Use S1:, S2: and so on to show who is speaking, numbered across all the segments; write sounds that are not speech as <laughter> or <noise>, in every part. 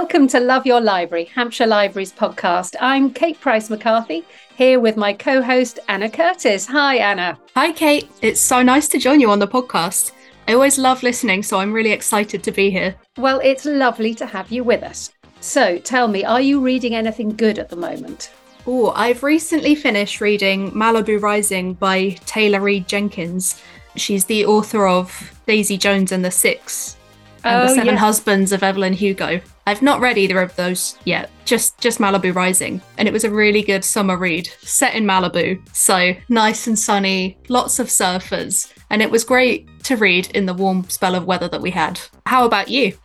S1: Welcome to Love Your Library, Hampshire Libraries podcast. I'm Kate Price McCarthy, here with my co host, Anna Curtis. Hi, Anna.
S2: Hi, Kate. It's so nice to join you on the podcast. I always love listening, so I'm really excited to be here.
S1: Well, it's lovely to have you with us. So tell me, are you reading anything good at the moment?
S2: Oh, I've recently finished reading Malibu Rising by Taylor Reid Jenkins. She's the author of Daisy Jones and the Six and oh, The Seven yeah. Husbands of Evelyn Hugo. I've not read either of those yet, just just Malibu Rising, and it was a really good summer read, set in Malibu. So nice and sunny, lots of surfers, and it was great to read in the warm spell of weather that we had. How about you?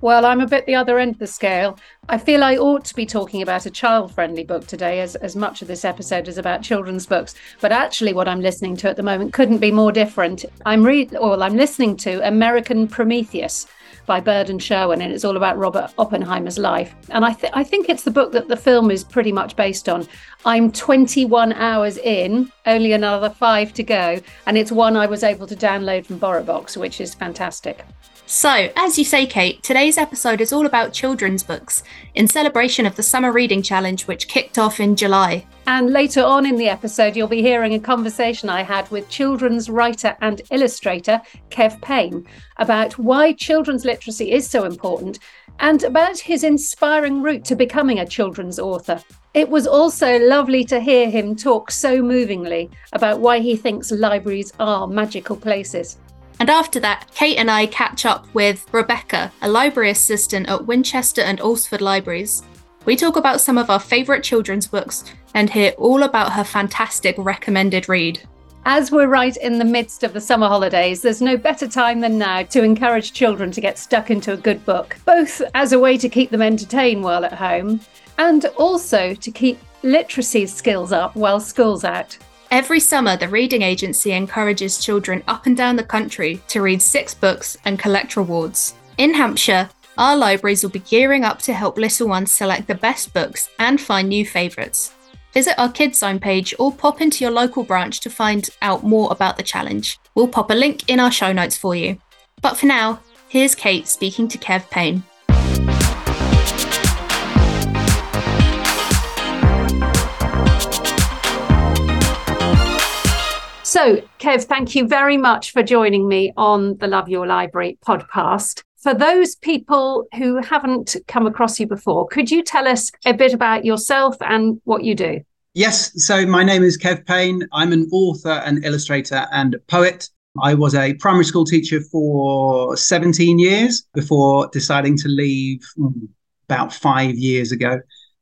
S1: Well, I'm a bit the other end of the scale. I feel I ought to be talking about a child friendly book today, as, as much of this episode is about children's books. But actually, what I'm listening to at the moment couldn't be more different. I'm read, well, I'm listening to American Prometheus by Bird and Sherwin, and it's all about Robert Oppenheimer's life. And I, th- I think it's the book that the film is pretty much based on. I'm 21 hours in, only another five to go, and it's one I was able to download from BorrowBox, which is fantastic.
S2: So, as you say, Kate, today's episode is all about children's books in celebration of the Summer Reading Challenge, which kicked off in July.
S1: And later on in the episode, you'll be hearing a conversation I had with children's writer and illustrator Kev Payne about why children's literacy is so important and about his inspiring route to becoming a children's author. It was also lovely to hear him talk so movingly about why he thinks libraries are magical places.
S2: And after that, Kate and I catch up with Rebecca, a library assistant at Winchester and Alresford Libraries. We talk about some of our favourite children's books and hear all about her fantastic recommended read.
S1: As we're right in the midst of the summer holidays, there's no better time than now to encourage children to get stuck into a good book, both as a way to keep them entertained while at home and also to keep literacy skills up while school's out.
S2: Every summer, the Reading Agency encourages children up and down the country to read six books and collect rewards. In Hampshire, our libraries will be gearing up to help little ones select the best books and find new favourites. Visit our Kids Zone page or pop into your local branch to find out more about the challenge. We'll pop a link in our show notes for you. But for now, here's Kate speaking to Kev Payne.
S1: So, Kev, thank you very much for joining me on the Love Your Library podcast. For those people who haven't come across you before, could you tell us a bit about yourself and what you do?
S3: Yes. So, my name is Kev Payne. I'm an author and illustrator and poet. I was a primary school teacher for 17 years before deciding to leave hmm, about five years ago.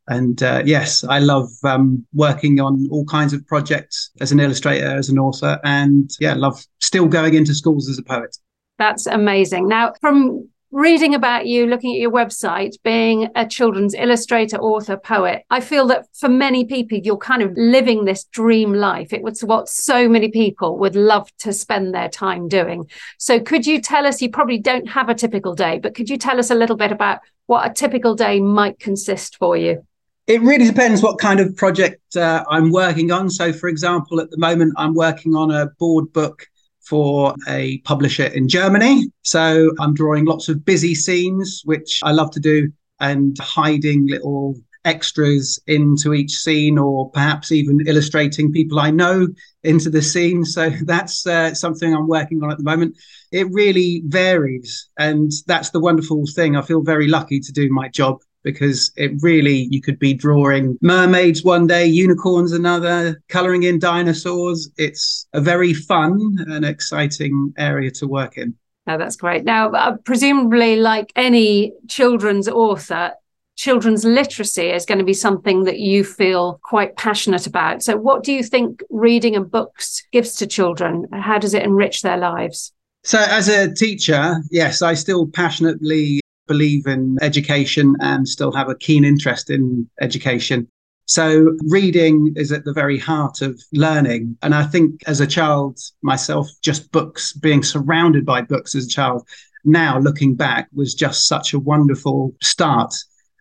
S3: And uh, yes, I love um, working on all kinds of projects as an illustrator, as an author, and yeah, love still going into schools as a poet.
S1: That's amazing. Now, from reading about you, looking at your website, being a children's illustrator, author, poet, I feel that for many people, you're kind of living this dream life. It was what so many people would love to spend their time doing. So, could you tell us? You probably don't have a typical day, but could you tell us a little bit about what a typical day might consist for you?
S3: It really depends what kind of project uh, I'm working on. So, for example, at the moment, I'm working on a board book for a publisher in Germany. So, I'm drawing lots of busy scenes, which I love to do, and hiding little extras into each scene, or perhaps even illustrating people I know into the scene. So, <laughs> that's uh, something I'm working on at the moment. It really varies. And that's the wonderful thing. I feel very lucky to do my job because it really you could be drawing mermaids one day unicorns another coloring in dinosaurs. It's a very fun and exciting area to work in.
S1: Oh, that's great. Now uh, presumably like any children's author children's literacy is going to be something that you feel quite passionate about. So what do you think reading and books gives to children? How does it enrich their lives?
S3: So, as a teacher, yes, I still passionately believe in education and still have a keen interest in education. So, reading is at the very heart of learning. And I think as a child myself, just books, being surrounded by books as a child, now looking back was just such a wonderful start.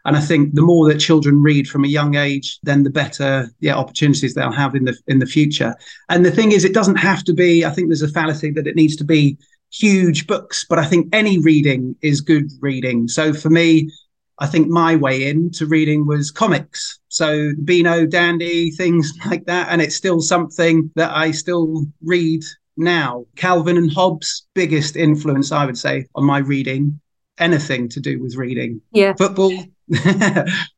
S3: And I think the more that children read from a young age, then the better yeah, opportunities they'll have in the in the future. And the thing is, it doesn't have to be. I think there's a fallacy that it needs to be huge books, but I think any reading is good reading. So for me, I think my way into reading was comics. So Beano, Dandy, things <laughs> like that. And it's still something that I still read now. Calvin and Hobbes, biggest influence, I would say, on my reading. Anything to do with reading.
S1: Yeah.
S3: Football. <laughs>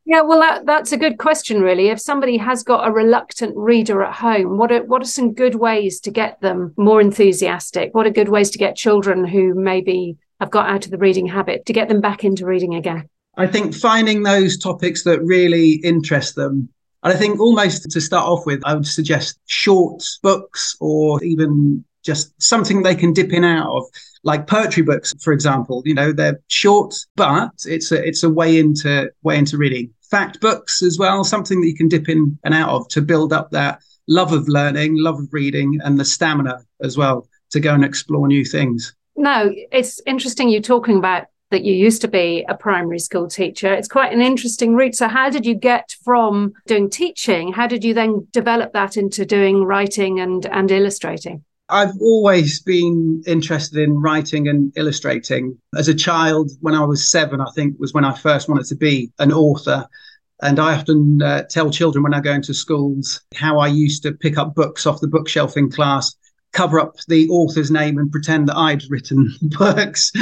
S1: yeah, well, that, that's a good question, really. If somebody has got a reluctant reader at home, what are, what are some good ways to get them more enthusiastic? What are good ways to get children who maybe have got out of the reading habit to get them back into reading again?
S3: I think finding those topics that really interest them. And I think almost to start off with, I would suggest short books or even just something they can dip in out of like poetry books for example you know they're short but it's a it's a way into way into reading fact books as well something that you can dip in and out of to build up that love of learning love of reading and the stamina as well to go and explore new things
S1: no it's interesting you talking about that you used to be a primary school teacher. It's quite an interesting route. So, how did you get from doing teaching? How did you then develop that into doing writing and, and illustrating?
S3: I've always been interested in writing and illustrating. As a child, when I was seven, I think was when I first wanted to be an author. And I often uh, tell children when I go into schools how I used to pick up books off the bookshelf in class, cover up the author's name, and pretend that I'd written <laughs> books.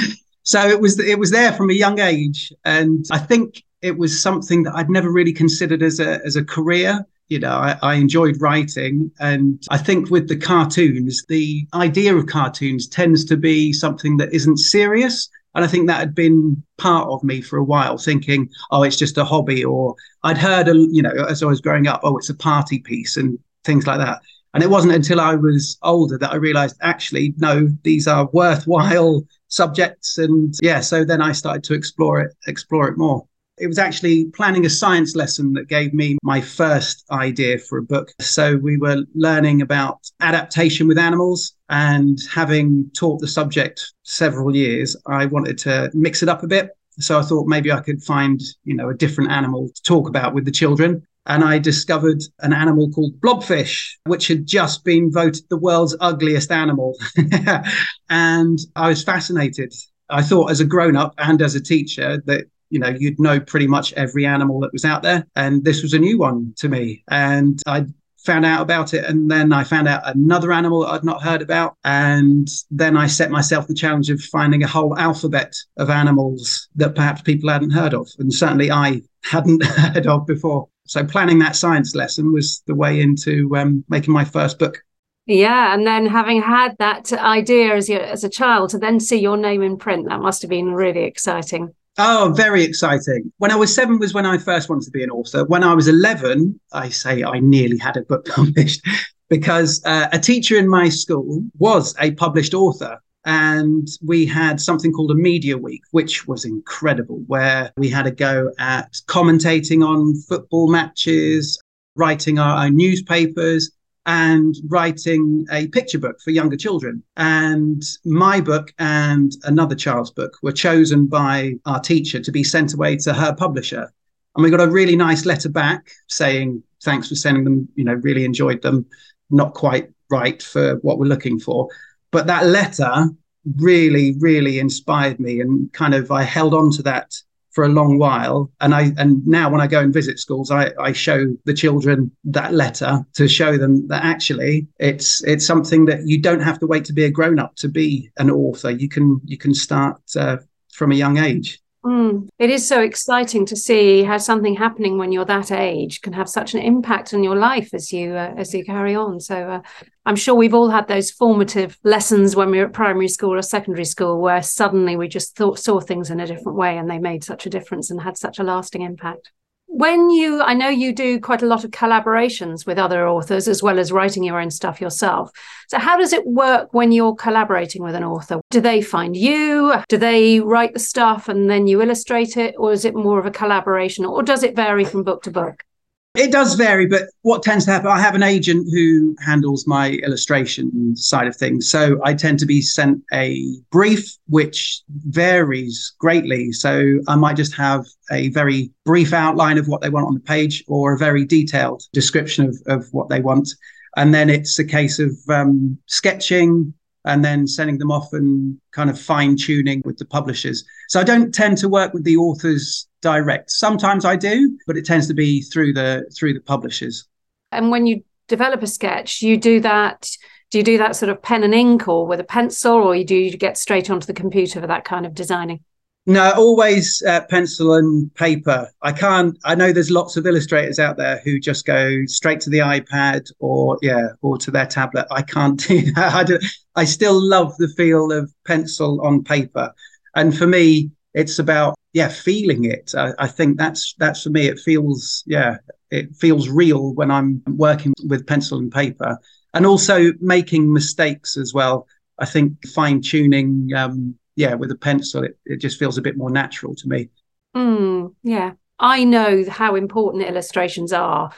S3: So it was it was there from a young age, and I think it was something that I'd never really considered as a as a career you know, I, I, enjoyed writing. And I think with the cartoons, the idea of cartoons tends to be something that isn't serious. And I think that had been part of me for a while, thinking, oh, it's just a hobby. Or I'd heard, a, you know, as I was growing up, oh, it's a party piece and things like that. And it wasn't until I was older that I realized actually, no, these are worthwhile <laughs> subjects. And yeah, so then I started to explore it, explore it more. It was actually planning a science lesson that gave me my first idea for a book. So we were learning about adaptation with animals and having taught the subject several years, I wanted to mix it up a bit. So I thought maybe I could find, you know, a different animal to talk about with the children. And I discovered an animal called blobfish, which had just been voted the world's ugliest animal. <laughs> and I was fascinated. I thought as a grown up and as a teacher that you know, you'd know pretty much every animal that was out there. And this was a new one to me. And I found out about it. And then I found out another animal that I'd not heard about. And then I set myself the challenge of finding a whole alphabet of animals that perhaps people hadn't heard of. And certainly I hadn't <laughs> heard of before. So planning that science lesson was the way into um, making my first book.
S1: Yeah, and then having had that idea as, your, as a child to then see your name in print, that must have been really exciting.
S3: Oh, very exciting. When I was seven was when I first wanted to be an author. When I was 11, I say I nearly had a book <laughs> published because uh, a teacher in my school was a published author. And we had something called a media week, which was incredible, where we had a go at commentating on football matches, writing our own newspapers, and writing a picture book for younger children. And my book and another child's book were chosen by our teacher to be sent away to her publisher. And we got a really nice letter back saying, thanks for sending them, you know, really enjoyed them, not quite right for what we're looking for. But that letter really, really inspired me and kind of I held on to that for a long while. And I and now when I go and visit schools, I, I show the children that letter to show them that actually it's it's something that you don't have to wait to be a grown up to be an author. You can you can start uh, from a young age.
S1: Mm. It is so exciting to see how something happening when you're that age can have such an impact on your life as you uh, as you carry on. So uh, I'm sure we've all had those formative lessons when we were at primary school or secondary school where suddenly we just thought saw things in a different way and they made such a difference and had such a lasting impact when you i know you do quite a lot of collaborations with other authors as well as writing your own stuff yourself. So how does it work when you're collaborating with an author? Do they find you? Do they write the stuff and then you illustrate it? Or is it more of a collaboration? Or does it vary from book to book
S3: it does vary, but what tends to happen, I have an agent who handles my illustration side of things. So I tend to be sent a brief, which varies greatly. So I might just have a very brief outline of what they want on the page or a very detailed description of, of what they want. And then it's a case of um, sketching and then sending them off and kind of fine tuning with the publishers. So I don't tend to work with the authors direct. Sometimes I do, but it tends to be through the through the publishers.
S1: And when you develop a sketch, you do that. Do you do that sort of pen and ink, or with a pencil, or you do you get straight onto the computer for that kind of designing?
S3: No, always uh, pencil and paper. I can't. I know there's lots of illustrators out there who just go straight to the iPad or yeah, or to their tablet. I can't <laughs> do that. I, do, I still love the feel of pencil on paper, and for me, it's about yeah, feeling it. I, I think that's that's for me. It feels yeah, it feels real when I'm working with pencil and paper, and also making mistakes as well. I think fine tuning. Um, yeah, with a pencil, it, it just feels a bit more natural to me.
S1: Mm, yeah. I know how important illustrations are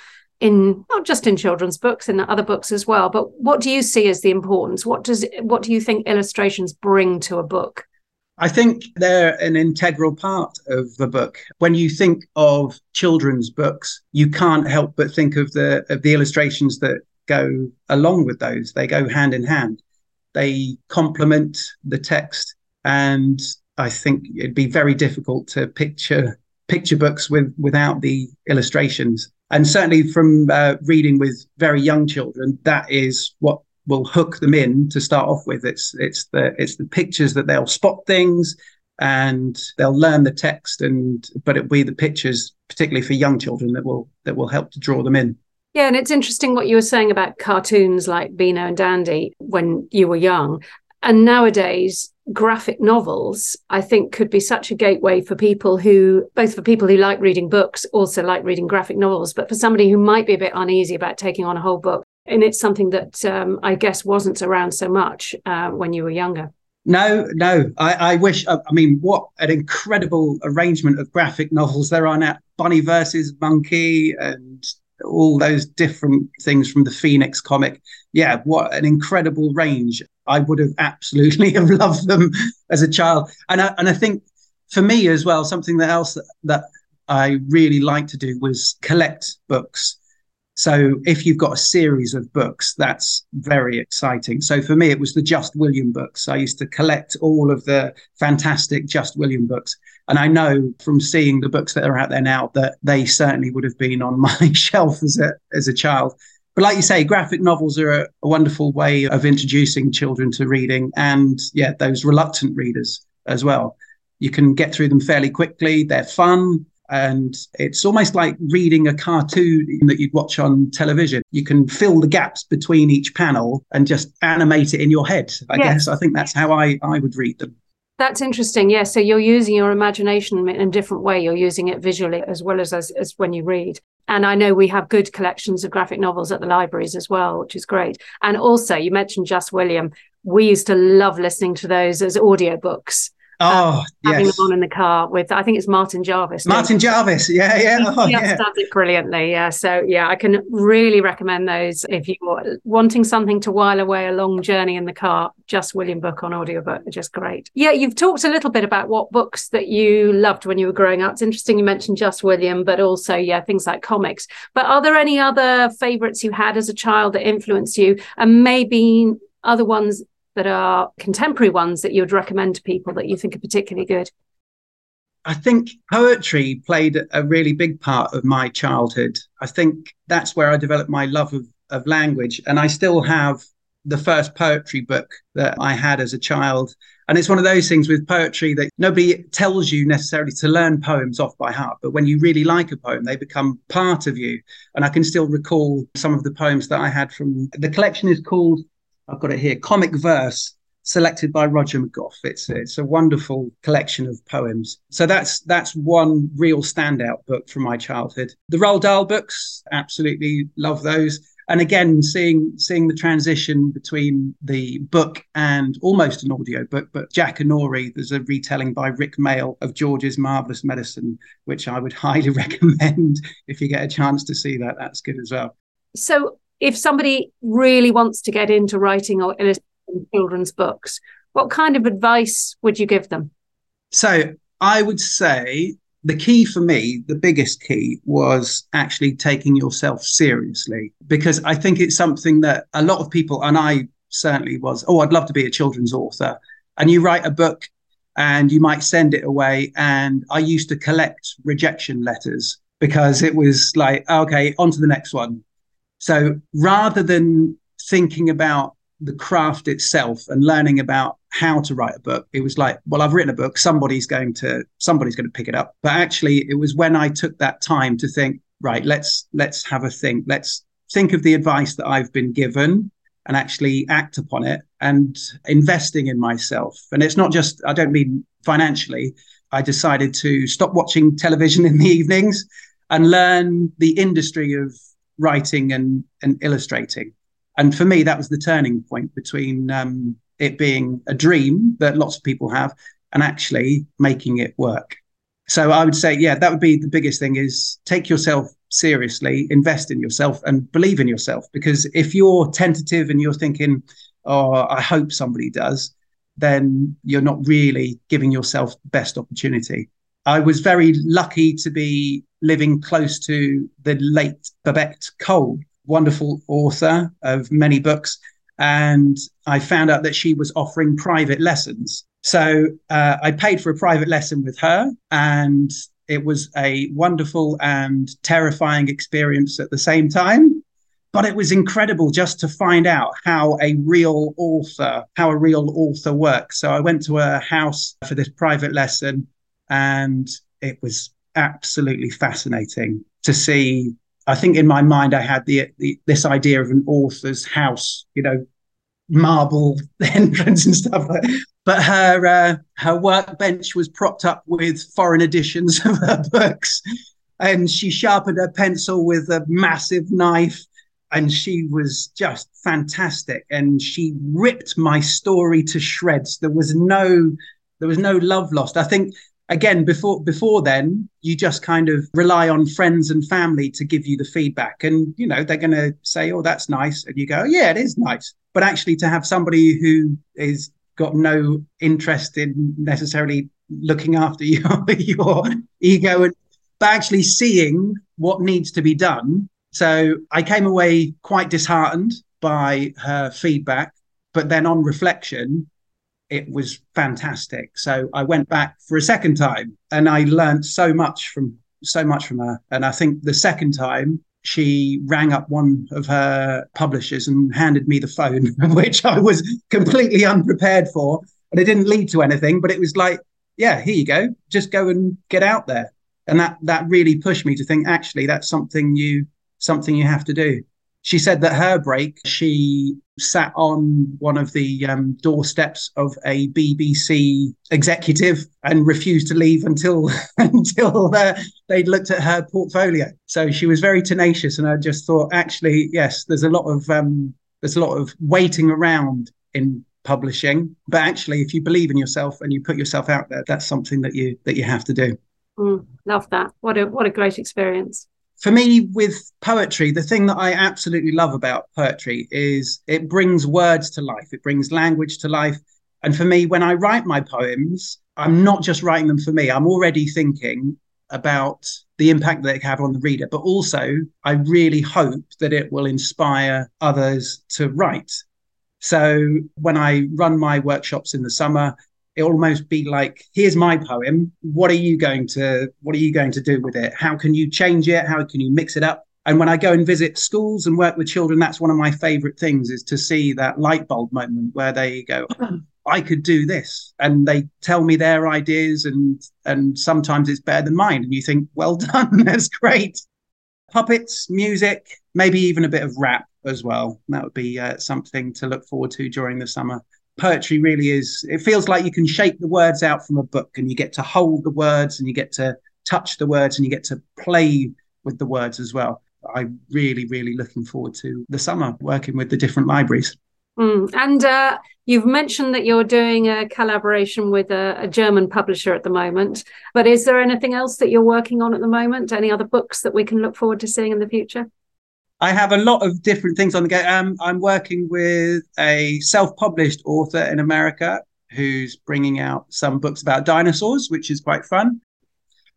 S1: in not just in children's books in other books as well but what do you see as the importance what does what do you think illustrations bring to a book
S3: I think they're an integral part of the book. When you think of children's books, you can't help but think of the of the illustrations that go along with those. They go hand in hand. They complement the text and I think it'd be very difficult to picture picture books with without the illustrations. And certainly from uh, reading with very young children, that is what will hook them in to start off with. It's it's the it's the pictures that they'll spot things and they'll learn the text and but it'll be the pictures, particularly for young children, that will that will help to draw them in.
S1: Yeah, and it's interesting what you were saying about cartoons like Beano and Dandy when you were young. And nowadays, graphic novels, I think, could be such a gateway for people who, both for people who like reading books, also like reading graphic novels, but for somebody who might be a bit uneasy about taking on a whole book. And it's something that um, I guess wasn't around so much uh, when you were younger.
S3: No, no. I, I wish. I, I, mean, what an incredible arrangement of graphic novels there are now. Bunny versus Monkey and all those different things from the Phoenix comic. Yeah, what an incredible range. I would have absolutely <laughs> have loved them as a child. And I, and I think for me as well, something that else that, that I really like to do was collect books. So if you've got a series of books, that's very exciting. So for me, it was the Just William books. I used to collect all of the fantastic Just William books. And I know from seeing the books that are out there now that they certainly would have been on <laughs> my shelf as a as a child. But like you say, graphic novels are a, a wonderful way of introducing children to reading and yeah, those reluctant readers as well. You can get through them fairly quickly. They're fun and it's almost like reading a cartoon that you'd watch on television. You can fill the gaps between each panel and just animate it in your head. I yes. guess I think that's how I, I would read them.
S1: That's interesting. Yeah. So you're using your imagination in a different way. You're using it visually as well as, as, as when you read. And I know we have good collections of graphic novels at the libraries as well, which is great. And also, you mentioned Just William. We used to love listening to those as audiobooks.
S3: Oh, um,
S1: having yes. on in the car with I think it's Martin Jarvis.
S3: Martin Jarvis, yeah, yeah,
S1: oh, he yeah. does it brilliantly. Yeah, so yeah, I can really recommend those if you're wanting something to while away a long journey in the car. Just William book on audiobook, are just great. Yeah, you've talked a little bit about what books that you loved when you were growing up. It's interesting you mentioned Just William, but also yeah, things like comics. But are there any other favourites you had as a child that influenced you, and maybe other ones that are contemporary ones that you would recommend to people that you think are particularly good?
S3: I think poetry played a really big part of my childhood. I think that's where I developed my love of, of language. And I still have the first poetry book that I had as a child. And it's one of those things with poetry that nobody tells you necessarily to learn poems off by heart. But when you really like a poem, they become part of you. And I can still recall some of the poems that I had from the collection is called I've got it here, Comic Verse, selected by Roger McGough. It's it's a wonderful collection of poems. So that's that's one real standout book from my childhood. The Roald Dahl books, absolutely love those. And again, seeing seeing the transition between the book and almost an audio book, but Jackanory, there's a retelling by Rick Mayall of George's Marvelous Medicine, which I would <laughs> highly recommend if you get a chance to see that. That's good as well.
S1: So if somebody really wants to get into writing or illustrating children's books, what kind of advice would you give them?
S3: So I would say the key for me, the biggest key was actually taking yourself seriously because I think it's something that a lot of people, and I certainly was, oh, I'd love to be a children's author. And you write a book and you might send it away. And I used to collect rejection letters because it was like, okay, on to the next one. So rather than thinking about the craft itself and learning about how to write a book it was like well i've written a book somebody's going to somebody's going to pick it up. But actually it was when i took that time to think right let's let's have a think. Let's think of the advice that i've been given and actually act upon it and investing in myself. And it's not just i don't mean financially. I decided to stop watching television in the evenings and learn the industry of writing and and illustrating and for me, that was the turning point between um, it being a dream that lots of people have and actually making it work. So I would say, yeah, that would be the biggest thing is take yourself seriously, invest in yourself and believe in yourself. Because if you're tentative and you're thinking, oh, I hope somebody does, then you're not really giving yourself the best opportunity. I was very lucky to be living close to the late Babette Cole, wonderful author of many books. And I found out that she was offering private lessons. So uh, I paid for a private lesson with her, and it was a wonderful and terrifying experience at the same time. But it was incredible just to find out how a real author, how a real author works. So I went to her house for this private lesson, and it was absolutely fascinating to see I think in my mind I had the, the this idea of an author's house, you know, marble <laughs> entrance and stuff like. But her uh, her workbench was propped up with foreign editions <laughs> of her books, and she sharpened her pencil with a massive knife, and she was just fantastic. And she ripped my story to shreds. There was no there was no love lost. I think again before before then you just kind of rely on friends and family to give you the feedback. And you know they're going to say oh that's nice. And you go oh, yeah it is nice. But actually to have somebody who is got no interest in necessarily looking after <laughs> your your ego and but actually seeing what needs to be done. So i came away quite disheartened by her feedback but then on reflection it was fantastic. So I went back for a second time and I learned so much from so much from her. And I think the second time she rang up one of her publishers and handed me the phone, <laughs> which I was completely unprepared for. And it didn't lead to anything, but it was like, yeah, here you go. Just go and get out there. And that that really pushed me to think, actually, that's something you something you have to do she said that her break, she sat on one of the um, doorsteps of a BBC executive and refused to leave until <laughs> until uh, they'd looked at her portfolio. So she was very tenacious, and I just thought, actually, yes, there's a lot of um, there's a lot of waiting around in publishing, but actually, if you believe in yourself and you put yourself out there, that's something that you that you have to do.
S1: Mm, love that. What a what a great experience
S3: for me with poetry the thing that i absolutely love about poetry is it brings words to life. It brings language to life. And for me when i write my poems i'm not just writing them for me. I'm already thinking about the impact that they have on the reader. But also i really hope that it will inspire others to write. So when i run my workshops in the summer it almost be like here's my poem. What are you going to what are you going to do with it? How can you change it? How can you mix it up? And when i go and visit schools and work with children that's one of my favorite things is to see that light bulb moment where they go oh, i could do this. And they tell me their ideas and and sometimes it's better than mine. And you think well <laughs> done that's great. Puppets music maybe even a bit of rap as well. That would be uh, something to look forward to during the summer poetry really is it feels like you can shape the words out from a book and you get to hold the words and you get to touch the words and you get to play with the words as well. I'm really really looking forward to the summer working with the different libraries.
S1: Mm. and uh, you've mentioned that you're doing a collaboration with a, a german publisher at the moment but is there anything else that you're working on at the moment? Any other books that we can look forward to seeing in the future
S3: I have a lot of different things on the go. Um, I'm working with a self-published author in America who's bringing out some books about dinosaurs, which is quite fun.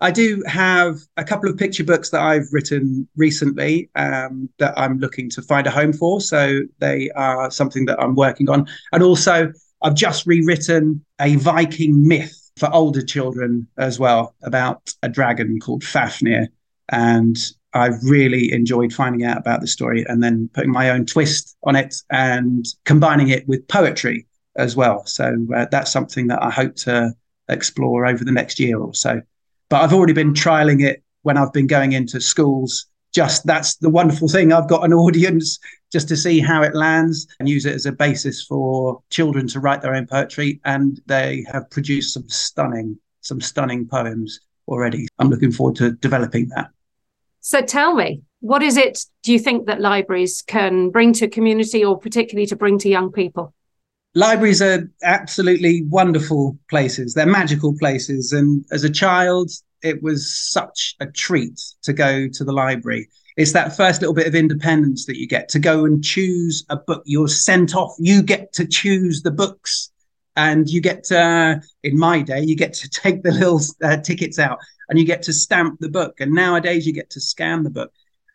S3: I do have a couple of picture books that I've written recently um, that I'm looking to find a home for. So they are something that I'm working on. And also, I've just rewritten a Viking myth for older children as well about a dragon called Fafnir. And I really enjoyed finding out about the story and then putting my own twist on it and combining it with poetry as well. So uh, that's something that I hope to explore over the next year or so. But I've already been trialing it when I've been going into schools. Just that's the wonderful thing. I've got an <laughs> audience just to see how it lands and use it as a basis for children to write their own poetry. And they have produced some stunning, some stunning poems already. I'm looking forward to developing that.
S1: So tell me, what is it do you think that libraries can bring to community or particularly to bring to young people?
S3: Libraries are absolutely wonderful places. They're magical places. And as a child, it was such a treat to go to the library. It's that first little bit of independence that you get to go and choose a book. You're sent off. You get to choose the books. And you get to, uh, in my day, you get to <laughs> take the little uh, tickets out and you get to stamp the book. And nowadays you get to scan the book.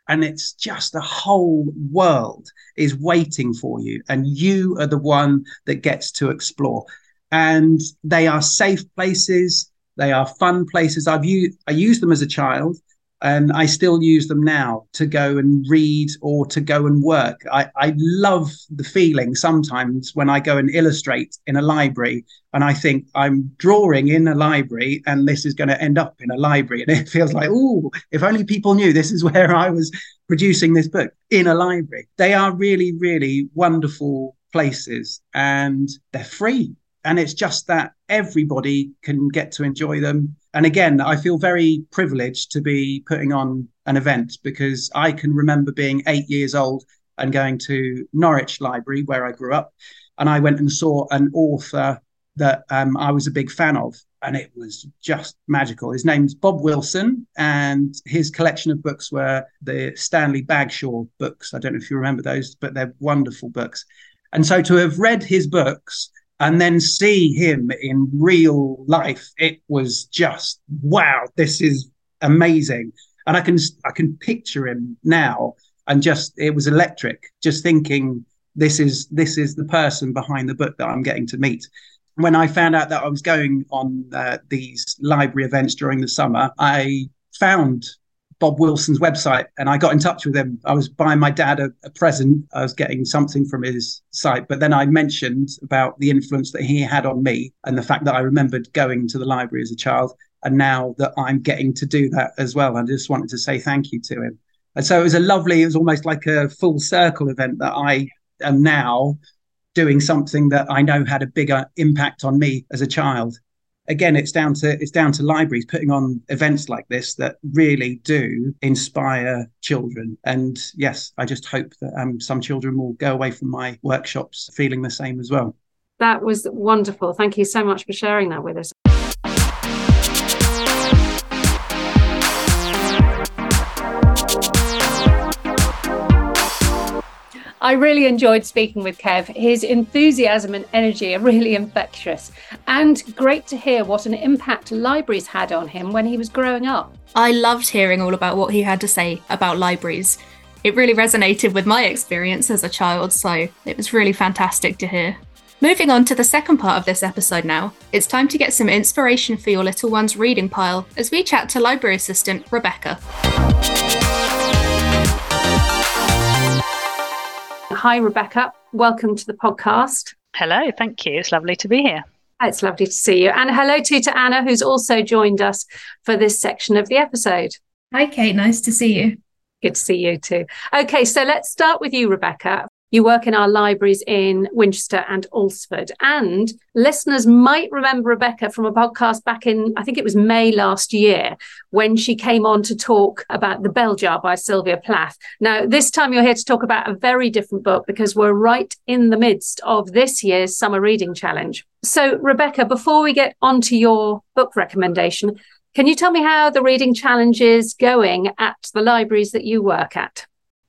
S3: And it's just the whole world is waiting for you. And you are the one that gets to explore. And they are safe places. They are fun places. I've used, I used them as a child and I still use them now to go and read or to go and work. I, I love the feeling sometimes when I go and illustrate in a library and I think I'm drawing in a library and this is going to end up in a library. And it <laughs> feels like, oh, if only people knew this is <laughs> where I was producing this book in a library. They are really, really wonderful places and they're free. And it's just that everybody can get to enjoy them and again, I feel very privileged to be putting on an event because I can remember being eight years old and going to Norwich Library, where I grew up. And I went and saw an author that um, I was a big fan of. And it was just magical. His name's Bob Wilson, and his collection of books were the Stanley Bagshaw books. I don't know if you remember those, but they're wonderful books. And so to have read his books and then see him in real life it was just wow this is amazing. And i can i can picture him now and just it was electric just thinking this is this is the person behind the book that i'm getting to meet. When i found out that i was going on uh, these library events during the summer i found Bob Wilson's website and I got in touch with him. I was buying my dad a, a, present. I was getting something from his site, but then I mentioned about the influence that he had on me and the fact that I remembered going to the library as a child. And now that I'm getting to do that as well, I just wanted to say thank you to him. And so it was a lovely, it was almost like a full circle event that I am now doing something that I know had a bigger impact on me as a child again it's down to it's down to libraries putting on events like this that really do inspire children. And yes i just hope that um, some children will go away from my workshops feeling the same as well.
S1: That was wonderful. Thank you so much for sharing that with us I really enjoyed speaking with Kev. His enthusiasm and energy are really infectious, and great to hear what an impact libraries had on him when he was growing up.
S2: I loved hearing all about what he had to say about libraries. It really resonated with my experience as a child, so it was really fantastic to hear. Moving on to the second part of this episode now, it's time to get some inspiration for your little one's reading pile as we chat to library assistant Rebecca.
S1: Hi, Rebecca. Welcome to the podcast.
S4: Hello, thank you. It's lovely to be here.
S1: Uh, it's lovely to see you. And hello too to Anna, who's also joined us for this section of the episode.
S5: Hi, Kate. Nice to see you.
S1: Good to see you too. Okay, so let's start with you, Rebecca. You work in our libraries in Winchester and Alresford. And listeners might remember Rebecca from a podcast back in, I think it was May last year, when she came on to talk about The Bell Jar by Sylvia Plath. Now, this time you're here to talk about a very different book because we're right in the midst of this year's Summer Reading Challenge. So, Rebecca, before we get onto your book recommendation, can you tell me how the reading challenge is going at the libraries that you work at?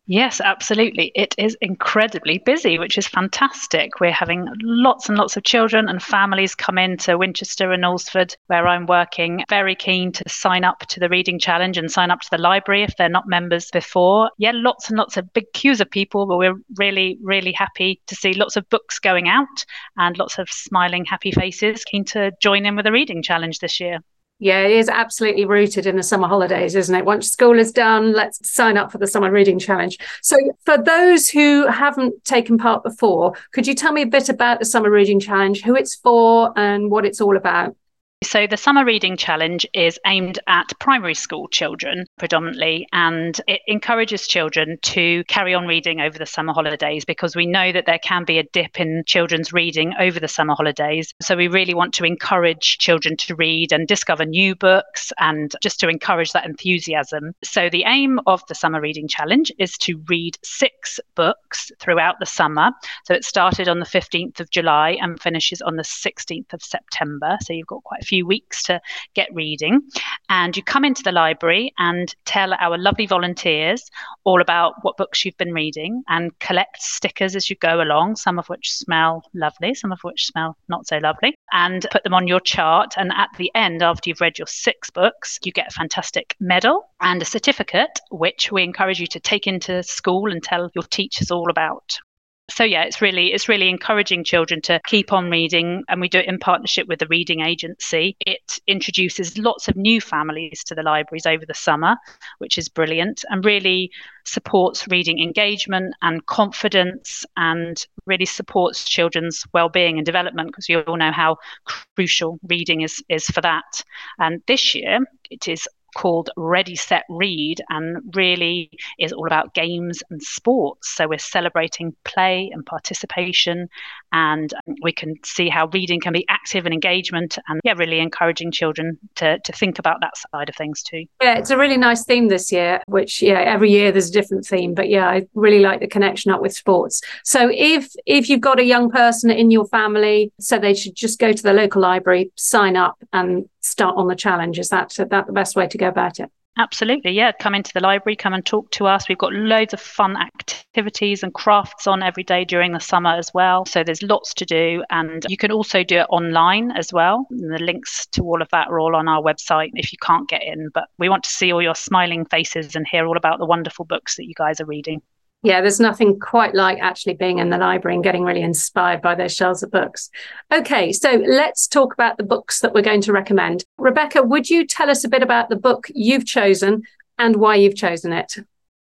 S4: Yes, absolutely. It is incredibly busy, which is fantastic. We're having lots and lots of children and families come into Winchester and Alresford, where I'm working, very keen to sign up to the Reading Challenge and sign up to the library if they're not members before. Yeah, lots and lots of big queues of people, but we're really, really happy to see lots of books going out and lots of smiling, happy faces keen to join in with the Reading Challenge this year.
S1: Yeah, it is absolutely rooted in the summer holidays, isn't it? Once school is done, let's sign up for the summer reading challenge. So, for those who haven't taken part before, could you tell me a bit about the summer reading challenge, who it's for, and what it's all about?
S4: So, the Summer Reading Challenge is aimed at primary school children predominantly, and it encourages children to carry on reading over the summer holidays because we know that there can be a dip in children's reading over the summer holidays. So, we really want to encourage children to read and discover new books and just to encourage that enthusiasm. So, the aim of the Summer Reading Challenge is to read six books throughout the summer. So, it started on the 15th of July and finishes on the 16th of September. So, you've got quite a few weeks to get reading. And you come into the library and tell our lovely volunteers all about what books you've been reading and collect stickers as you go along, some of which smell lovely, some of which smell not so lovely, and put them on your chart. And at the end, after you've read your six books, you get a fantastic medal and a certificate, which we encourage you to take into school and tell your teachers all about so yeah it's really it's really encouraging children to keep on reading and we do it in partnership with the reading agency. It introduces lots of new families to the libraries over the summer which is brilliant and really supports reading engagement and confidence and really supports children's well-being and development because you all know how crucial reading is is for that. And this year it is called Ready Set Read and really is all about games and sports. So we're celebrating play and participation, and we can see how reading can be active and engagement, and yeah, really encouraging children to to think about that side of things too.
S1: Yeah, it's a really nice theme this year. Which yeah, every year there's a different theme, but yeah, I really like the connection up with sports. So if if you've got a young person in your family, so they should just go to the local library, sign up, and start on the challenge. Is that is that the best way to go about it?
S4: Absolutely, yeah. Come into the library, come and talk to us. We've got loads of fun activities and crafts on every day during the summer as well. So there's lots to do, and you can also do it online as well. And the links to all of that are all on our website if you can't get in. But we want to see all your smiling faces and hear all about the wonderful books that you guys are reading.
S1: Yeah, there's nothing quite like actually being in the library and getting really inspired by those shelves of books. Okay, so let's talk about the books that we're going to recommend. Rebecca, would you tell us a bit about the book you've chosen and why you've chosen it?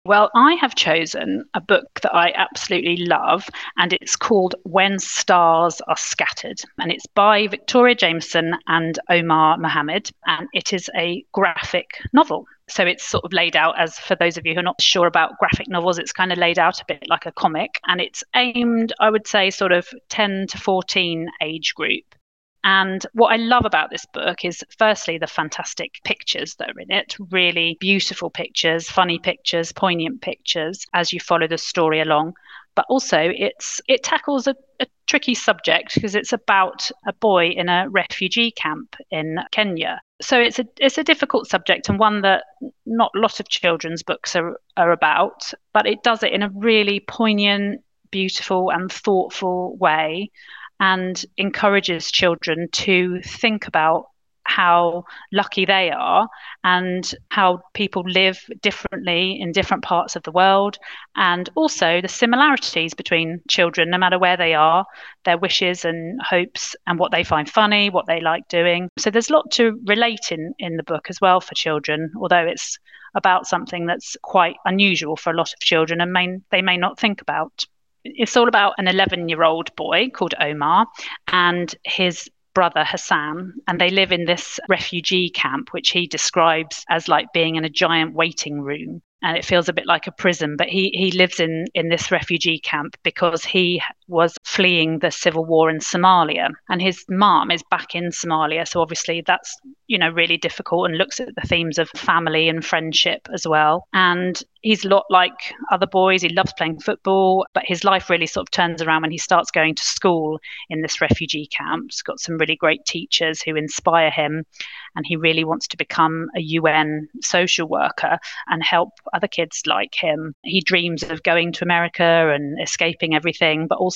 S4: Well, I have chosen a book that I absolutely love, and it's called When Stars Are Scattered. And it's by Victoria Jamieson and Omar Mohamed, and it is a graphic novel. So it's sort of laid out as, for those of you who are not sure about graphic novels, it's kind of laid out a bit like a comic, and it's aimed, I would say, sort of 10 to 14 age group. And what I love about this book is, firstly, the fantastic pictures that are in it really beautiful pictures, funny pictures, poignant pictures as you follow the story along. But also, it's it tackles a, a tricky subject because it's about a boy in a refugee camp in Kenya. So it's a it's a difficult subject and one that not a lot of children's books are, are about, but it does it in a really poignant, beautiful, and thoughtful way and encourages children to think about how lucky they are and how people live differently in different parts of the world, and also the similarities between children, no matter where they are, their wishes and hopes, and what they find funny, what they like doing. So there's a lot to relate in, in the book as well for children, although it's about something that's quite unusual for a lot of children and may, they may not think about it's all about an 11 year old boy called Omar and his brother Hassan, and they live in this refugee camp, which he describes as like being in a giant waiting room. And it feels a bit like a prison, but he, he lives in, in this refugee camp because he was fleeing the civil war in Somalia and his mom is back in Somalia so obviously that's you know really difficult and looks at the themes of family and friendship as well and he's a lot like other boys he loves playing football but his life really sort of turns around when he starts going to school in this refugee camp he's got some really great teachers who inspire him and he really wants to become a UN social worker and help other kids like him. He dreams of going to America and escaping everything, but also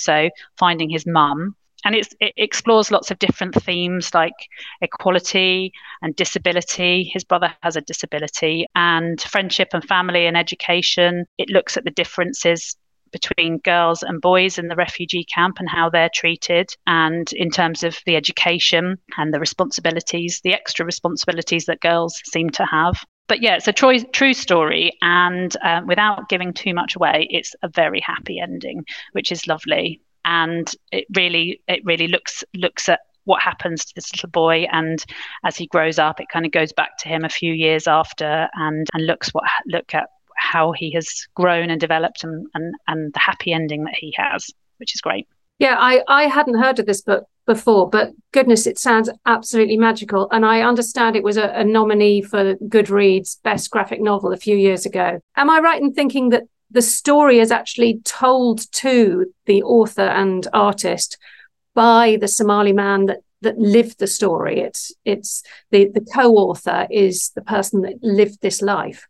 S4: finding his mum and it explores lots of different themes like equality and disability. His brother has a disability, and friendship and family and education. It looks at the differences between girls and boys in the refugee camp and how they're treated, and in terms of the education and the responsibilities, the extra responsibilities that girls seem to have. But yeah, it's a true, true story, and uh, without giving too much away, it's a very happy ending, which is lovely. And it really, it really looks looks at what happens to this little boy and as he grows up it kind of goes back to him a few years after and and looks what look at how he has grown and developed and, and, and the happy ending that he has, which is great.
S1: Yeah, I, I hadn't heard of this book before, but goodness, it sounds absolutely magical. And I understand it was a, a nominee for Goodreads Best Graphic Novel a few years ago. Am I right in thinking that the story is actually told to the author and artist by the Somali man that that lived the story. It's it's the the co-author is the person that lived this life.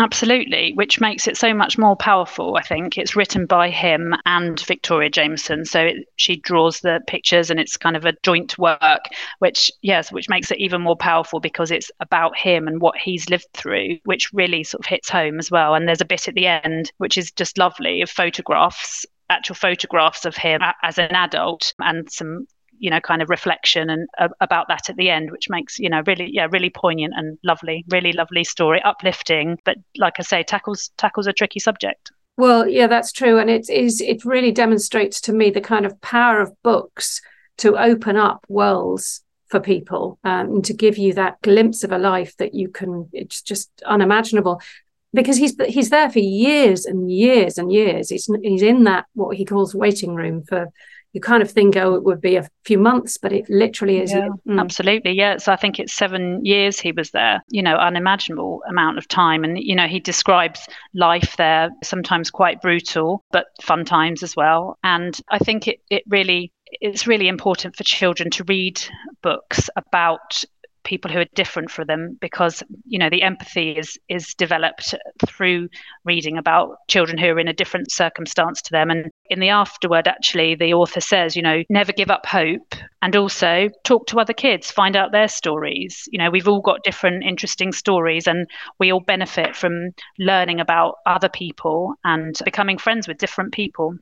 S4: Absolutely, which makes it so much more powerful. I think it's written by him and Victoria Jamieson, so it, she draws the pictures, and it's kind of a joint work, which yes, which makes it even more powerful because it's about him and what he's lived through, which really sort of hits home as well. And there's a bit at the end which is just lovely of photographs actual photographs of him as an adult and some you know kind of reflection and uh, about that at the end which makes you know really yeah really poignant and lovely really lovely story uplifting but like i say tackles tackles a tricky subject.
S1: Well yeah that's true and it is it really demonstrates to me the kind of power of books to open up worlds for people um, and to give you that glimpse of a life that you can it's just unimaginable. Because he's he's there for years and years and years. He's he's in that what he calls waiting room for you kind of think, oh, it would be a few months, but it literally is.
S4: Yeah, mm. Absolutely. Yeah. So I think it's seven years he was there, you know, unimaginable amount of time. And, you know, he describes life there, sometimes quite brutal, but fun times as well. And I think it, it really it's really important for children to read books about people who are different for them because you know the empathy is is developed through reading about children who are in a different circumstance to them and in the afterword actually the author says you know never give up hope and also talk to other kids find out their stories you know we've all got different interesting stories and we all benefit from learning about other people and becoming friends with different people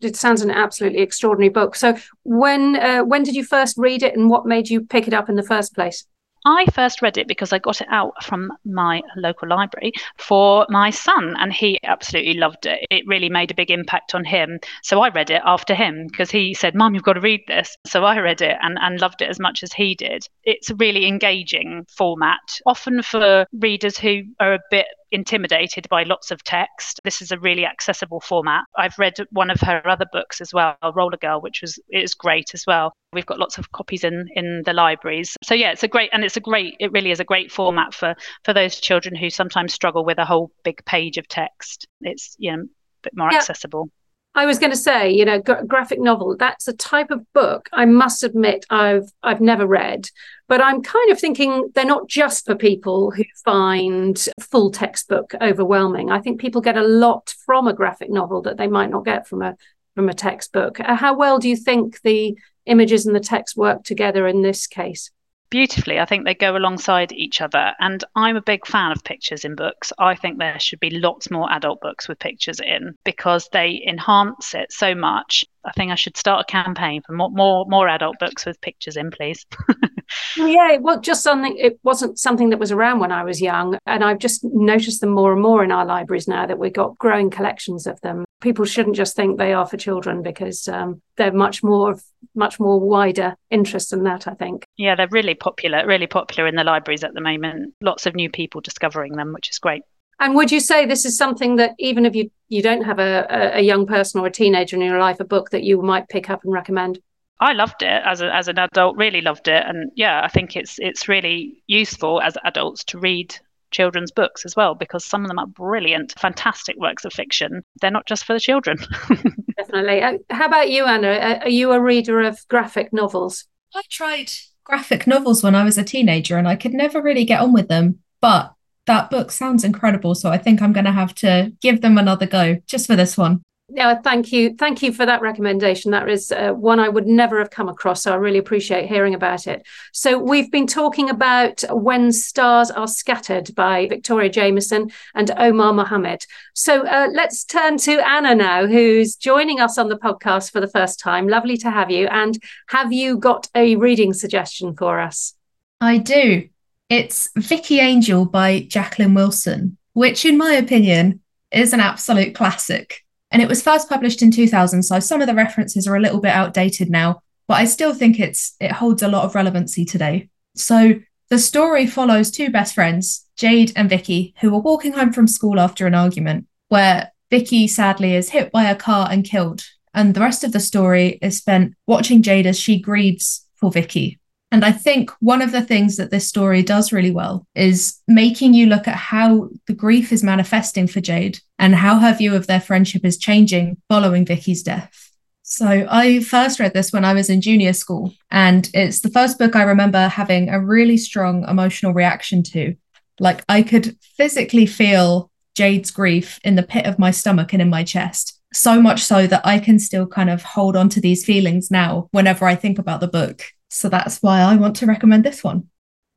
S1: it sounds an absolutely extraordinary book. So when uh, when did you first read it, and what made you pick it up in the first place?
S4: I first read it because I got it out from my local library for my son, and he absolutely loved it. It really made a big impact on him. So I read it after him because he said, Mum, you've got to read this. So I read it and, and loved it as much as he did. It's a really engaging format, often for readers who are a bit intimidated by lots of text. This is a really accessible format. I've read one of her other books as well, Roller Girl, which was is great as well. We've got lots of copies in in the libraries. So yeah, it's a great and it's a great it really is a great format for for those children who sometimes struggle with a whole big page of text. It's you know a bit more yeah. accessible.
S1: I was going to say, you know, gra- graphic novel. That's a type of book I must admit I've I've never read, but I'm kind of thinking they're not just for people who find full textbook overwhelming. I think people get a lot from a graphic novel that they might not get from a from a textbook. Uh, how well do you think the images and the text work together in this case?
S4: Beautifully. I think they go alongside each other. And I'm a big fan of pictures in books. I think there should be lots more adult books with pictures in because they enhance it so much. I think I should start a campaign for more more, more adult books with pictures in, please. <laughs>
S1: yeah, well, just something. It wasn't something that was around when I was young, and I've just noticed them more and more in our libraries now that we've got growing collections of them. People shouldn't just think they are for children because um, they're much more much more wider interest than that. I think.
S4: Yeah, they're really popular, really popular in the libraries at the moment. Lots of new people discovering them, which is great.
S1: And would you say this is something that even if you you don't have a, a young person or a teenager in your life, a book that you might pick up and recommend?
S4: I loved it as a, as an adult. Really loved it, and yeah, I think it's it's really useful as adults to read children's books as well because some of them are brilliant, fantastic works of fiction. They're not just for the children. <laughs>
S1: Definitely. Uh, how about you, Anna? Uh, are you a reader of graphic novels?
S2: I tried graphic novels when I was a teenager and I could never really get on with them. But that book sounds incredible. So I think I'm going to have to give them another go just for this one.
S1: Yeah, thank you. Thank you for that recommendation. That is uh, one I would never have come across. So I really appreciate hearing about it. So we've been talking about When Stars Are Scattered by Victoria Jamieson and Omar Mohamed. So uh, let's turn to Anna now, who's joining us on the podcast for the first time. Lovely to have you. And have you got a reading suggestion for us?
S2: I do. It's Vicky Angel by Jacqueline Wilson, which, in my opinion, is an absolute classic. And it was first published in 2000, so some of the references are a little bit outdated now, but I still think it's it holds a lot of relevancy today. So the story follows two best friends, Jade and Vicky, who are walking home from school after an argument where Vicky sadly is hit by a car and killed. And the rest of the story is spent watching Jade as she grieves for Vicky. And I think one of the things that this story does really well is making you look at how the grief is manifesting for Jade and how her view of their friendship is changing following Vicky's death. So I first read this when I was in junior school, and it's the first book I remember having a really strong emotional reaction to. Like I could physically feel Jade's grief in the pit of my stomach and in my chest. So much so that I can still kind of hold on to these feelings now whenever I think about the book. So that's why I want to recommend this one.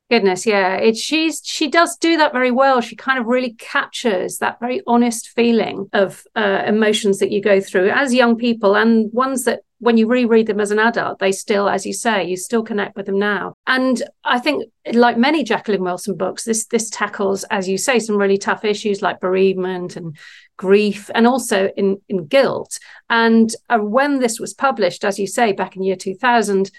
S1: Goodness, yeah. It she's she does do that very well. She kind of really captures that very honest feeling of uh, emotions that you go through as young people and ones that when you reread them as an adult, they still, as you say, you still connect with them now. And I think, like many Jacqueline Wilson books, this this tackles, as you say, some really tough issues like bereavement and grief, and also in in guilt. And uh, when this was published, as you say, back in year two thousand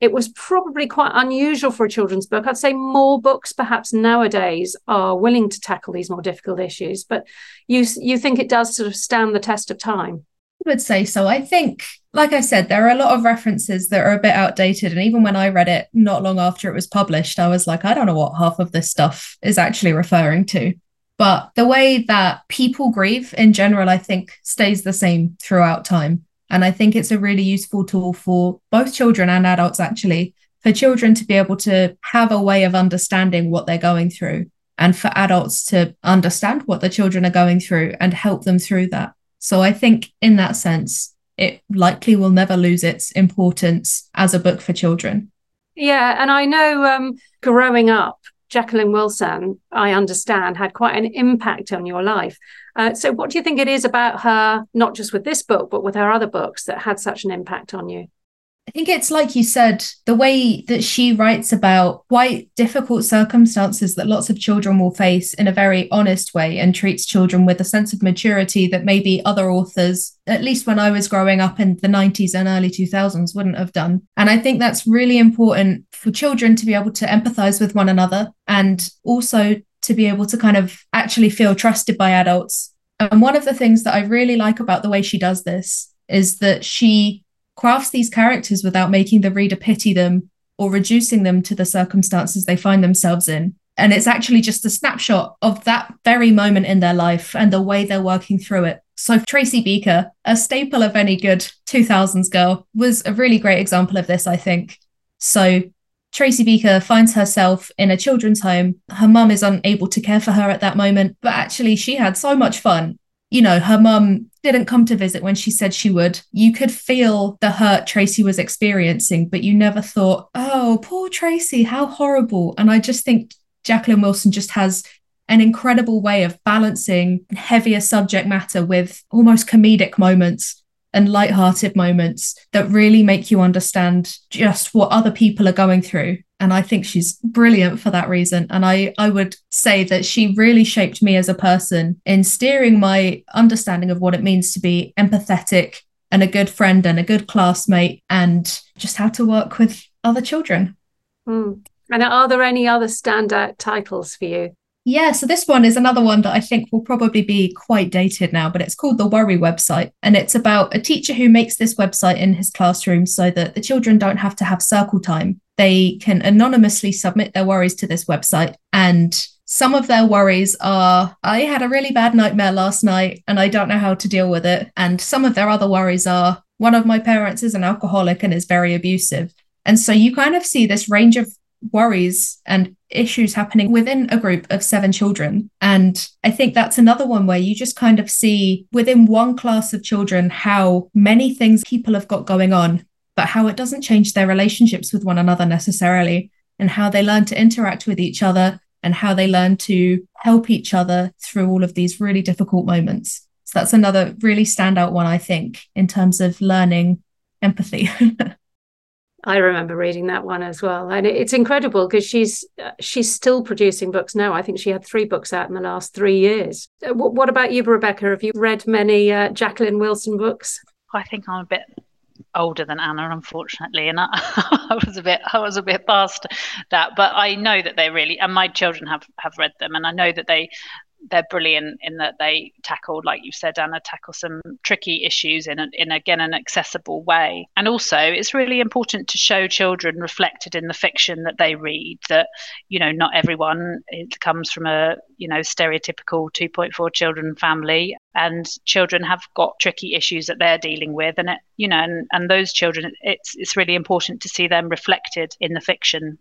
S1: it was probably quite unusual for a children's book. I'd say more books perhaps nowadays are willing to tackle these more difficult issues, but you you think it does sort of stand the test of time?
S2: I would say so. I think, like I said, there are a lot of references that are a bit outdated. And even when I read it not long after it was published, I was like, I don't know what half of this stuff is actually referring to. But the way that people grieve in general, I think, stays the same throughout time. And I think it's a really useful tool for both children and adults, actually, for children to be able to have a way of understanding what they're going through, and for adults to understand what the children are going through and help them through that. So I think, in that sense, it likely will never lose its importance as a book for children.
S1: Yeah. And I know um, growing up, Jacqueline Wilson, I understand, had quite an impact on your life. Uh, so, what do you think it is about her, not just with this book, but with her other books, that had such an impact on you?
S2: I think it's like you said, the way that she writes about quite difficult circumstances that lots of children will face in a very honest way and treats children with a sense of maturity that maybe other authors, at least when I was growing up in the 90s and early 2000s, wouldn't have done. And I think that's really important for children to be able to empathize with one another and also to be able to kind of actually feel trusted by adults. And one of the things that I really like about the way she does this is that she crafts these characters without making the reader pity them or reducing them to the circumstances they find themselves in. And it's actually just a snapshot of that very moment in their life and the way they're working through it. So, Tracy Beaker, a staple of any good 2000s girl, was a really great example of this, I think. So, Tracy Beaker finds herself in a children's home. Her mum is unable to care for her at that moment, but actually, she had so much fun you know, her mum didn't come to visit when she said she would. You could feel the hurt Tracy was experiencing, but you never thought, oh, poor Tracy, how horrible. And I just think Jacqueline Wilson just has an incredible way of balancing heavier subject matter with almost comedic moments and light-hearted moments that really make you understand just what other people are going through and I think she's brilliant for that reason. And I, I would say that she really shaped me as a person in steering my understanding of what it means to be empathetic and a good friend and a good classmate and just how to work with other children.
S1: Mm. And are there any other standout titles for you?
S2: Yeah, so this one is another one that I think will probably be quite dated now, but it's called the Worry website. And it's about a teacher who makes this website in his classroom so that the children don't have to have circle time. They can anonymously submit their worries to this website. And some of their worries are I had a really bad nightmare last night and I don't know how to deal with it. And some of their other worries are one of my parents is an alcoholic and is very abusive. And so you kind of see this range of worries and issues happening within a group of seven children. And I think that's another one where you just kind of see within one class of children how many things people have got going on, but how it doesn't change their relationships with one another necessarily, and how they learn to interact with each other and how they learn to help each other through all of these really difficult moments. So that's another really standout one, I think, in terms of learning empathy. <laughs>
S1: I remember reading that one as well, and it's incredible because she's uh, she's still producing books now. I think she had three books out in the last three years. Uh, what, what about you, Rebecca? Have you read many uh, Jacqueline Wilson books?
S4: I think I'm a bit older than Anna, unfortunately, and I, <laughs> I, was a bit I was a bit past that. But I know that they really, and my children have have read them, and I know that they they're brilliant in that they tackle, like you said, Anna, tackle some tricky issues in, a, in again an accessible way. And also, it's really important to show children reflected in the fiction that they read that you know not everyone it comes from a you know stereotypical 2.4 children family, and children have got tricky issues that they're dealing with, and it you know and, and those children, it's it's really important to see them reflected in the fiction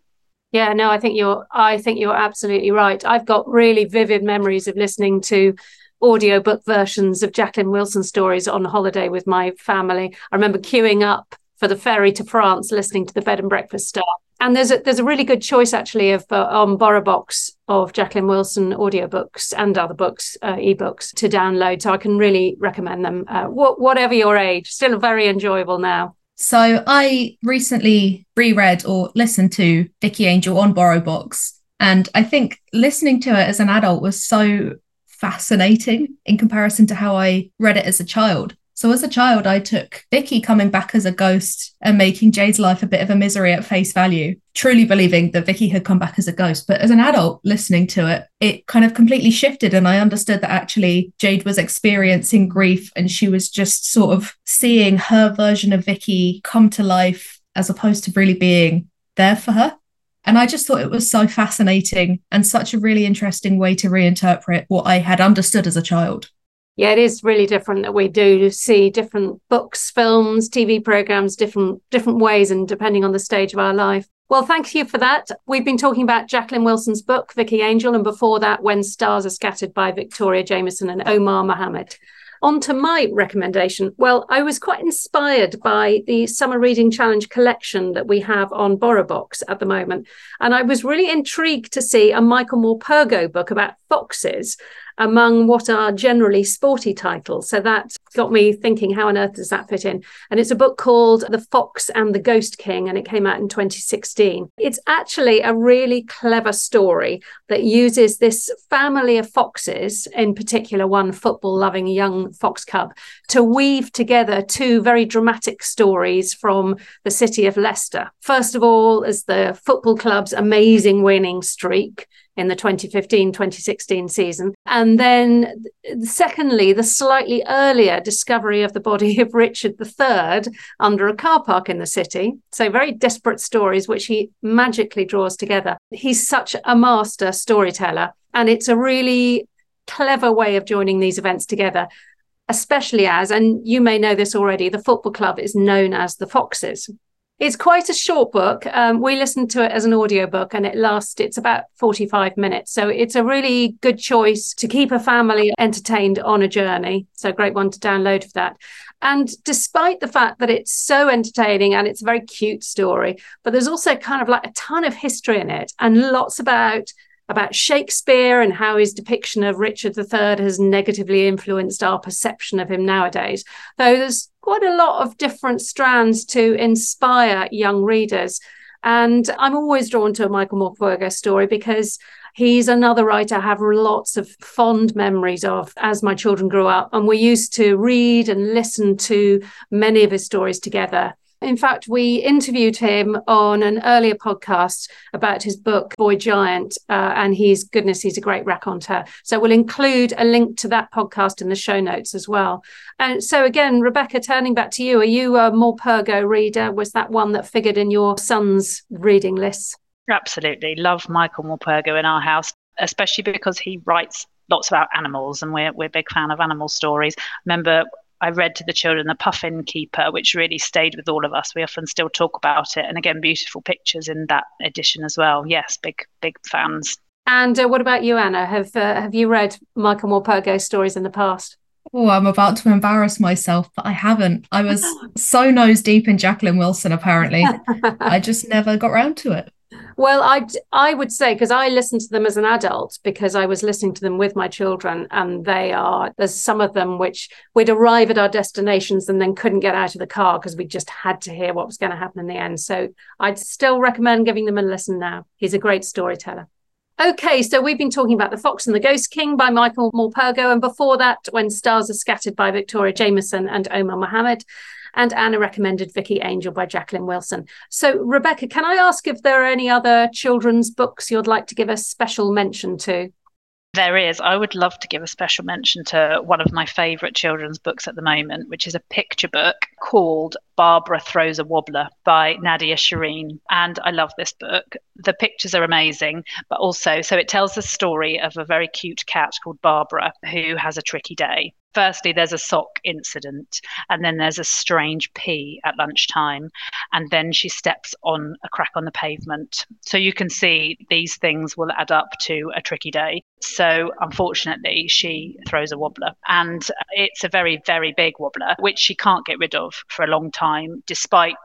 S1: yeah, no, I think you're I think you're absolutely right. I've got really vivid memories of listening to audiobook versions of Jacqueline Wilson stories on holiday with my family. I remember queuing up for the ferry to France listening to the bed and breakfast star. And there's a there's a really good choice actually of uh, on BorrowBox of Jacqueline Wilson audiobooks and other books, uh, ebooks to download. So I can really recommend them. Uh, wh- whatever your age, still very enjoyable now.
S2: So I recently reread or listened to Vicky Angel on Borrow BorrowBox. And I think listening to it as an adult was so fascinating in comparison to how I read it as a child. So as a child, I took Vicky coming back as a ghost and making Jade's life a bit of a misery at face value, truly believing that Vicky had come back as a ghost. But as an adult listening to it, it kind of completely shifted. And I understood that actually Jade was experiencing grief and she was just sort of seeing her version of Vicky come to life as opposed to really being there for her. And I just thought it was so fascinating and such a really interesting way to reinterpret what I had understood as a child
S1: yeah, it is really different that we do see different books, films, TV programs, different different ways, and depending on the stage of our life. Well, thank you for that. We've been talking about Jacqueline Wilson's book, Vicky Angel, and before that, When Stars Are Scattered by Victoria Jamieson and Omar Mohamed. On to my recommendation. Well, I was quite inspired by the Summer Reading Challenge collection that we have on BorrowBox at the moment. And I was really intrigued to see a Michael Morpurgo book about foxes among what are generally sporty titles. So that got me thinking, how on earth does that fit in? And it's a book called The Fox and the Ghost King, and it came out in 2016. It's actually a really clever story that uses this family of foxes, in particular, one football loving young fox cub, to weave together two very dramatic stories from the city of Leicester. First of all, is the football club's amazing winning streak in the 2015 2016 season. And then, secondly, the slightly earlier discovery of the body of Richard III under a car park in the city. So, very desperate stories, which he magically draws together. He's such a master storyteller, and it's a really clever way of joining these events together. Especially as, and you may know this already, the football club is known as the Foxes. It's quite a short book. Um, we listened to it as an audiobook and it lasts, it's about 45 minutes. So it's a really good choice to keep a family entertained on a journey. So great one to download for that. And despite the fact that it's so entertaining and it's a very cute story, but there's also kind of like a ton of history in it and lots about about Shakespeare and how his depiction of Richard III has negatively influenced our perception of him nowadays. Though there's quite a lot of different strands to inspire young readers. And I'm always drawn to a Michael Morpurgo story because he's another writer I have lots of fond memories of as my children grew up. And we used to read and listen to many of his stories together. In fact, we interviewed him on an earlier podcast about his book, Boy Giant, uh, and he's, goodness, he's a great raconteur. So we'll include a link to that podcast in the show notes as well. And so, again, Rebecca, turning back to you, are you a Morpurgo reader? Was that one that figured in your son's reading list?
S4: Absolutely. Love Michael Morpurgo in our house, especially because he writes lots about animals and we're, we're a big fan of animal stories. Remember I read to the children The Puffin Keeper, which really stayed with all of us. We often still talk about it. And again, beautiful pictures in that edition as well. Yes, big, big fans.
S1: And uh, what about you, Anna? Have uh, have you read Michael Morpurgo stories in the past?
S5: Oh, I'm about to embarrass myself, but I haven't. I was <laughs> so nose deep in Jacqueline Wilson, apparently. <laughs> I just never got round to it.
S1: Well, I I would say because I listened to them as an adult because I was listening to them with my children, and they are there's some of them which we'd arrive at our destinations and then couldn't get out of the car because we just had to hear what was going to happen in the end. So I'd still recommend giving them a listen now. He's a great storyteller. Okay, so we've been talking about The Fox and the Ghost King by Michael Morpurgo, and before that, When Stars Are Scattered by Victoria Jamieson and Omar Mohamed and Anna recommended Vicky Angel by Jacqueline Wilson. So, Rebecca, can I ask if there are any other children's books you'd like to give a special mention to?
S4: There is. I would love to give a special mention to one of my favourite children's books at the moment, which is a picture book called Barbara Throws a Wobbler by Nadia Shireen. And I love this book. The pictures are amazing, but also, so it tells the story of a very cute cat called Barbara who has a tricky day firstly there's a sock incident and then there's a strange pee at lunchtime and then she steps on a crack on the pavement. So you can see these things will add up to a tricky day. So unfortunately she throws a wobbler and it's a very very big wobbler which she can't get rid of for a long time despite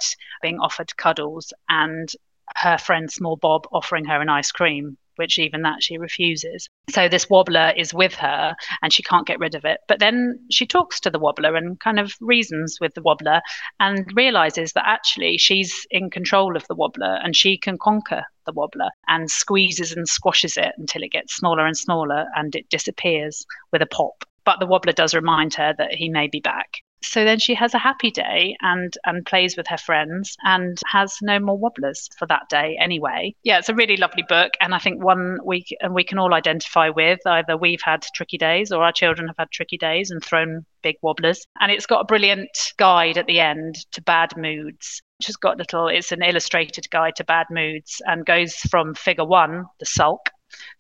S4: being offered cuddles and her friend small bob offering her an ice cream which even that she refuses. So this wobbler is with her and she can't get rid of it. But then she talks to the wobbler and kind of reasons with the wobbler and realizes that actually she's in control of the wobbler and she can conquer the wobbler and squeezes and squashes it until it gets smaller and smaller and it disappears with a pop. But the wobbler does remind her that he may be back so then she has a happy day and and plays with her friends and has no more wobblers for that day anyway. Yeah it's a really lovely book. And i think one we and we can all identify with either we've had tricky days or our children have had tricky days and thrown big wobblers. And it's got a brilliant guide at the end to bad moods. Which has got little it's an illustrated guide to bad moods and goes from figure one the sulk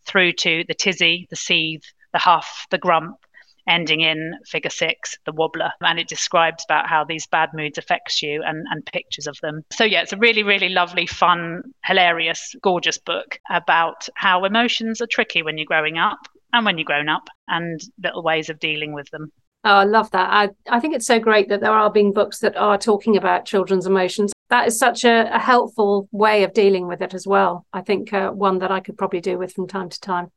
S4: through to the tizzy the seethe the huff the grump ending in figure six, the wobbler. And it describes about how these bad moods affects you and, and pictures of them. So yeah, it's a really, really lovely, fun, hilarious, gorgeous book about how emotions are tricky when you're growing up and when you're grown up and little ways of dealing with them.
S1: Oh, I love that. I, I think it's so great that there are being books that are talking about children's emotions. That is such a, a helpful way of dealing with it as well. I think uh, one that I could probably do with from time to time.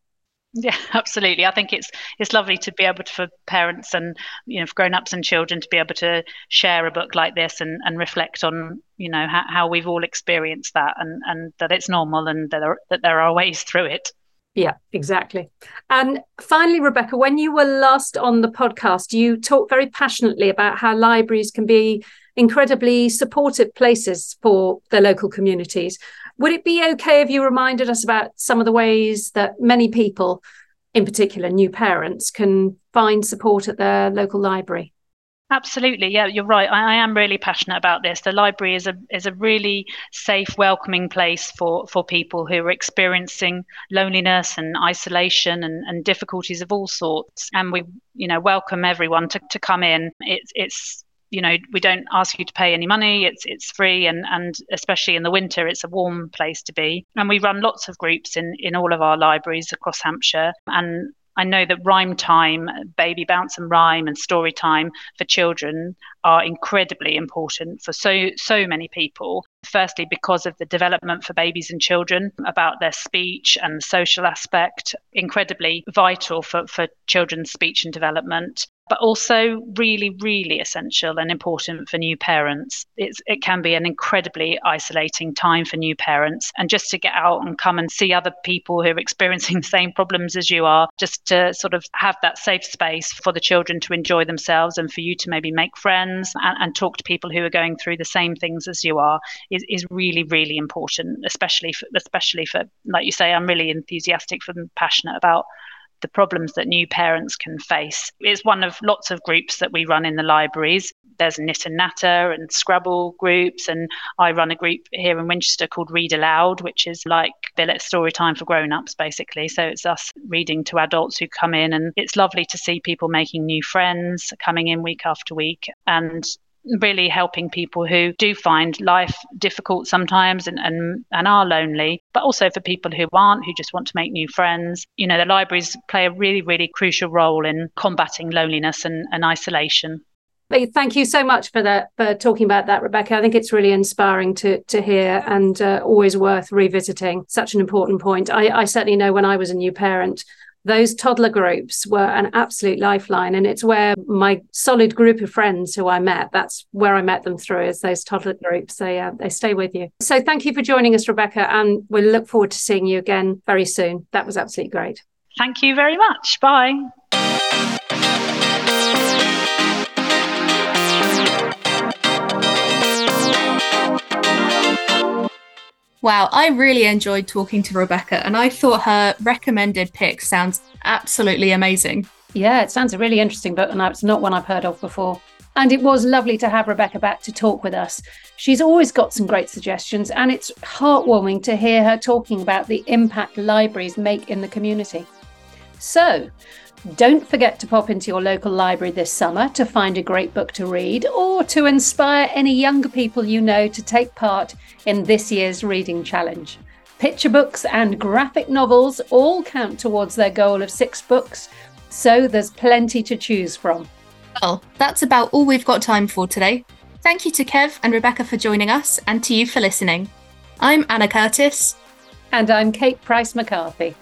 S4: Yeah, <laughs> absolutely. I think it's it's lovely to be able to for parents and you know for grown-ups and children to be able to share a book like this and, and reflect on you know how, how we've all experienced that and and that it's normal and that there, that there are ways through it.
S1: Yeah, exactly. And finally, Rebecca, when you were last on the podcast, you talked very passionately about how libraries can be incredibly supportive places for their local communities. Would it be okay if you reminded us about some of the ways that many people, in particular new parents, can find support at their local library?
S4: Absolutely, yeah, you're right. I, I, am really passionate about this. The library is a is a really safe, welcoming place for for people who are experiencing loneliness and isolation and, and difficulties of all sorts. And we, you know, welcome everyone to, to come in. It's it's you know we don't ask you to pay any money it's it's free and and especially in the winter it's a warm place to be and we run lots of groups in in all of our libraries across hampshire and I know that rhyme time, baby bounce and rhyme, and story time for children are incredibly important for so so many people. Firstly, because of the development for babies and children, about their speech and the social aspect, incredibly vital for, for children's speech and development but also really, really essential and important for new parents. It's, it can be an incredibly isolating time for new parents. And just to get out and come and see other people who are experiencing <laughs> the same problems as you are, just to sort of have that safe space for the children to enjoy themselves and for you to maybe make friends and, and talk to people who are going through the same things as you are is, is really, really important, especially for, especially for, like you say, I'm really enthusiastic and passionate about the problems that new parents can face. It's one of lots of groups that we run in the libraries. There's Knit and Natter and Scrabble groups, and I run a group here in Winchester called Read Aloud, which is like Billet story time for grown-ups basically. So it's us reading to adults who come in, and it's lovely to see people making new friends, coming in week after week, and really helping people who do find life difficult sometimes and, and, and are lonely, but also for people who aren't, who just want to make new friends. You know, the libraries play a really, really crucial role in combating loneliness and, and isolation.
S1: Thank you so much for that, for talking about that, Rebecca. I think it's really inspiring to to hear and uh, always worth revisiting. Such an important point. I, I certainly know when I was a new parent, those toddler groups were an absolute lifeline. And it's where my solid group of friends who i met that's where i met them through is those toddler groups. They uh, they stay with you. So thank you for joining us rebecca and we look forward to seeing you again very soon. That was absolutely great.
S4: Thank you very much. Bye
S2: Wow, I really enjoyed talking to Rebecca, and I thought her recommended pick sounds absolutely amazing.
S1: Yeah, it sounds a really interesting book, and it's not one I've heard of before. And it was lovely to have Rebecca back to talk with us. She's always got some great suggestions, and it's heartwarming to hear her talking about the impact libraries make in the community. So, don't forget to pop into your local library this summer to find a great book to read or to inspire any younger people you know to take part in this year's reading challenge. Picture books and graphic novels all count towards their goal of six books, so there's plenty to choose from.
S2: Well, that's about all we've got time for today. Thank you to Kev and Rebecca for joining us and to you for listening. I'm Anna Curtis.
S1: And I'm Kate Price McCarthy.